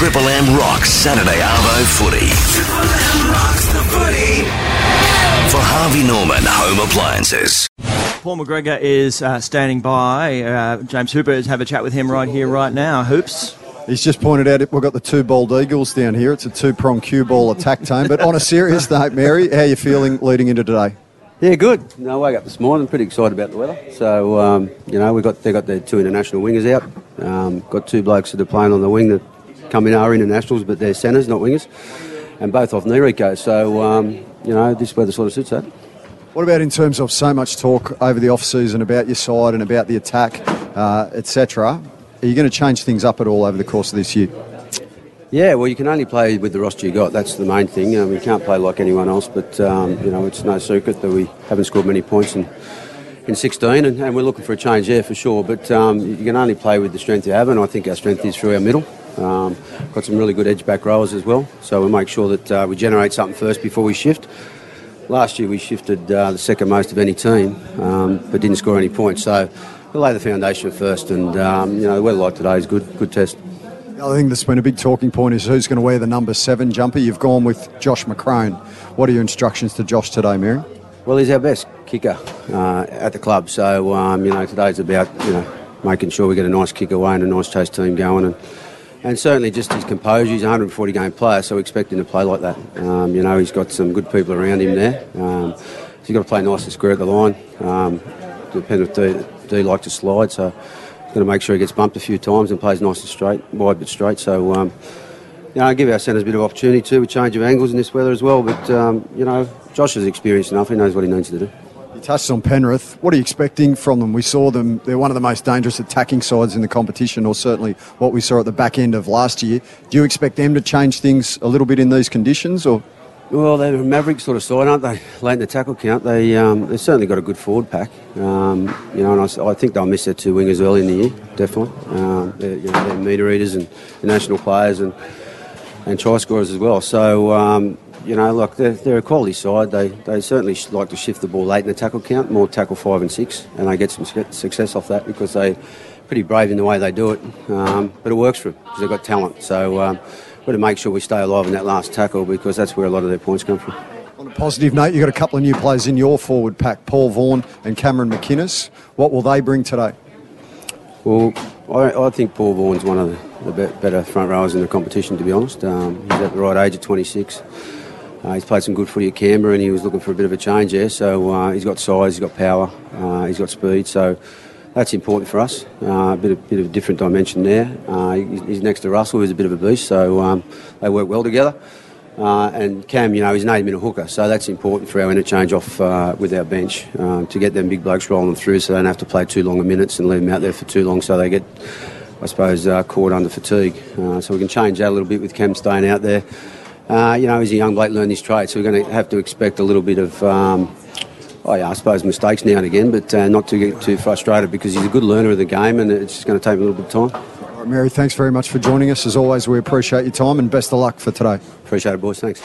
Triple M rocks Saturday Arvo footy. Triple M rocks the footy. For Harvey Norman Home Appliances. Paul McGregor is uh, standing by. Uh, James Hooper is have a chat with him right here, right now. Hoops. He's just pointed out we've got the two bald eagles down here. It's a two prong cue ball attack team. But on a serious note, Mary, how are you feeling leading into today? Yeah, good. No, I woke up this morning pretty excited about the weather. So, um, you know, we got they got their two international wingers out. Um, got two blokes that are playing on the wing that come in are internationals, but they're centres, not wingers, and both off knee reco. So, um, you know, this weather sort of suits that. What about in terms of so much talk over the off season about your side and about the attack, uh, etc.? Are you going to change things up at all over the course of this year? Yeah, well, you can only play with the roster you got. That's the main thing. Um, you can't play like anyone else, but um, you know it's no secret that we haven't scored many points in in 16, and, and we're looking for a change there for sure. But um, you can only play with the strength you have, and I think our strength is through our middle. Um, got some really good edge back rowers as well, so we'll make sure that uh, we generate something first before we shift. Last year we shifted uh, the second most of any team, um, but didn't score any points. So we'll lay the foundation first, and um, you know the weather like today is good, good test. I think thing that's been a big talking point is who's going to wear the number seven jumper. You've gone with Josh McCrone. What are your instructions to Josh today, Mary? Well, he's our best kicker uh, at the club, so um, you know today's about you know making sure we get a nice kick away and a nice chase team going, and and certainly just his composure. He's a 140 game player, so we expect him to play like that. Um, you know, he's got some good people around him there. Um, so he's got to play nice and square at the line. Um, depending if D, D like to slide, so he's got to make sure he gets bumped a few times and plays nice and straight, wide but straight. So. Um, you know, give our centres a bit of opportunity too with change of angles in this weather as well. But um, you know, Josh is experienced enough; he knows what he needs to do. You touched on Penrith. What are you expecting from them? We saw them, they're one of the most dangerous attacking sides in the competition, or certainly what we saw at the back end of last year. Do you expect them to change things a little bit in these conditions? or? Well, they're a maverick sort of side, aren't they? Late in the tackle count, they um, they've certainly got a good forward pack. Um, you know, and I, I, think they'll miss their two wingers early in the year, definitely. Um, they're, you know, they're meter eaters and national players, and and try scorers as well. So, um, you know, look, they're, they're, a quality side. They, they certainly like to shift the ball late in the tackle count, more tackle five and six, and they get some success off that because they're pretty brave in the way they do it. Um, but it works for them because they've got talent. So, um, we've got to make sure we stay alive in that last tackle because that's where a lot of their points come from. On a positive note, you've got a couple of new players in your forward pack, Paul Vaughan and Cameron McInnes. What will they bring today? Well, I, I think Paul Vaughan's one of the, the better front rowers in the competition, to be honest. Um, he's at the right age of 26. Uh, he's played some good footy at Canberra and he was looking for a bit of a change there. So uh, he's got size, he's got power, uh, he's got speed. So that's important for us. Uh, a bit of, bit of a different dimension there. Uh, he's next to Russell, who's a bit of a beast. So um, they work well together. Uh, and Cam, you know, he's an eight minute hooker, so that's important for our interchange off with our bench to get them big blokes rolling through so they don't have to play too long a minutes and leave them out there for too long so they get, I suppose, caught under fatigue. So we can change that a little bit with Cam staying out there. Uh, you know, he's a young bloke learning his trade, so we're going to have to expect a little bit of. Um, oh yeah, I suppose mistakes now and again, but not to get too frustrated because he's a good learner of the game, and it's just going to take him a little bit of time. Mary, thanks very much for joining us. As always, we appreciate your time and best of luck for today. Appreciate it, boys. Thanks.